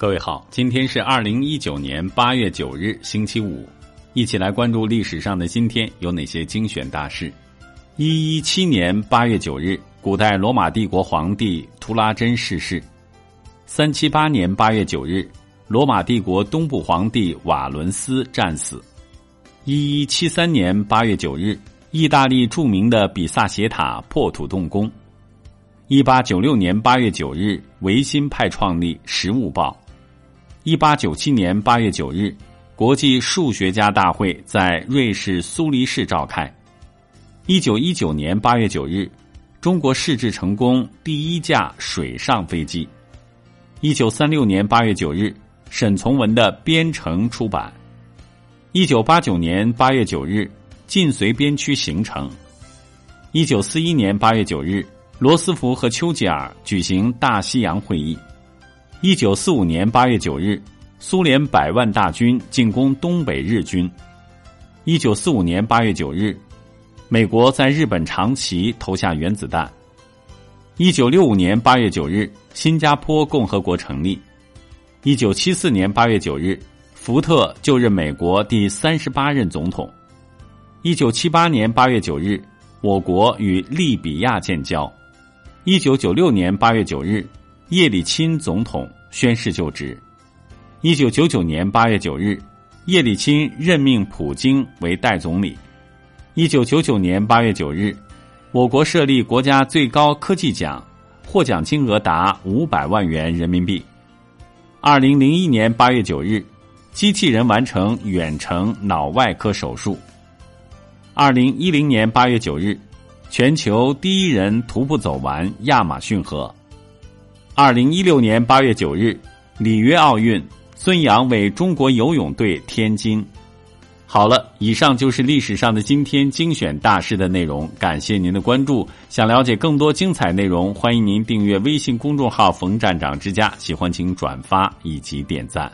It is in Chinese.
各位好，今天是二零一九年八月九日，星期五，一起来关注历史上的今天有哪些精选大事。一一七年八月九日，古代罗马帝国皇帝图拉真逝世。三七八年八月九日，罗马帝国东部皇帝瓦伦斯战死。一一七三年八月九日，意大利著名的比萨斜塔破土动工。一八九六年八月九日，维新派创立《时务报》。一八九七年八月九日，国际数学家大会在瑞士苏黎世召开。一九一九年八月九日，中国试制成功第一架水上飞机。一九三六年八月九日，沈从文的《边城》出版。一九八九年八月九日，晋绥边区形成。一九四一年八月九日，罗斯福和丘吉尔举行大西洋会议。一九四五年八月九日，苏联百万大军进攻东北日军。一九四五年八月九日，美国在日本长崎投下原子弹。一九六五年八月九日，新加坡共和国成立。一九七四年八月九日，福特就任美国第三十八任总统。一九七八年八月九日，我国与利比亚建交。一九九六年八月九日。叶利钦总统宣誓就职。一九九九年八月九日，叶利钦任命普京为代总理。一九九九年八月九日，我国设立国家最高科技奖，获奖金额达五百万元人民币。二零零一年八月九日，机器人完成远程脑外科手术。二零一零年八月九日，全球第一人徒步走完亚马逊河。二零一六年八月九日，里约奥运，孙杨为中国游泳队添金。好了，以上就是历史上的今天精选大事的内容。感谢您的关注。想了解更多精彩内容，欢迎您订阅微信公众号“冯站长之家”。喜欢请转发以及点赞。